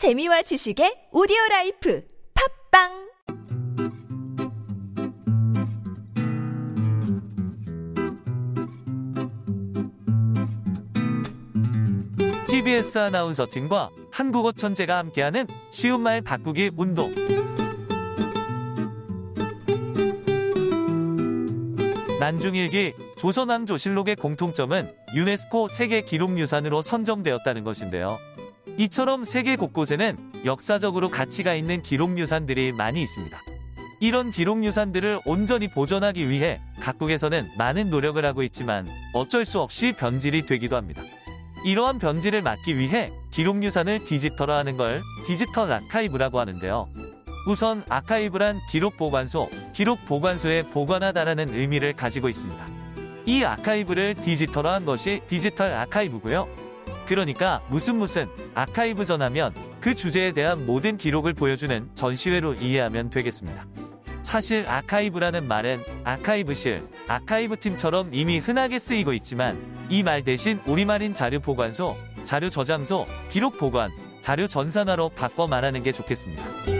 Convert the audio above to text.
재미와 지식의 오디오 life 팟빵 TBS 아나운서 팀과 한국어 천재가 함께하는 쉬운 말 바꾸기 운동. 난중일기 조선왕조실록의 공통점은 유네스코 세계 기록유산으로 선정되었다는 것인데요. 이처럼 세계 곳곳에는 역사적으로 가치가 있는 기록유산들이 많이 있습니다. 이런 기록유산들을 온전히 보존하기 위해 각국에서는 많은 노력을 하고 있지만 어쩔 수 없이 변질이 되기도 합니다. 이러한 변질을 막기 위해 기록유산을 디지털화하는 걸 디지털 아카이브라고 하는데요. 우선 아카이브란 기록 보관소, 기록 보관소에 보관하다라는 의미를 가지고 있습니다. 이 아카이브를 디지털화한 것이 디지털 아카이브고요. 그러니까 무슨 무슨 아카이브 전하면 그 주제에 대한 모든 기록을 보여주는 전시회로 이해하면 되겠습니다. 사실 아카이브라는 말은 아카이브실, 아카이브팀처럼 이미 흔하게 쓰이고 있지만 이 말 대신 우리말인 자료 보관소, 자료 저장소, 기록 보관, 자료 전산화로 바꿔 말하는 게 좋겠습니다.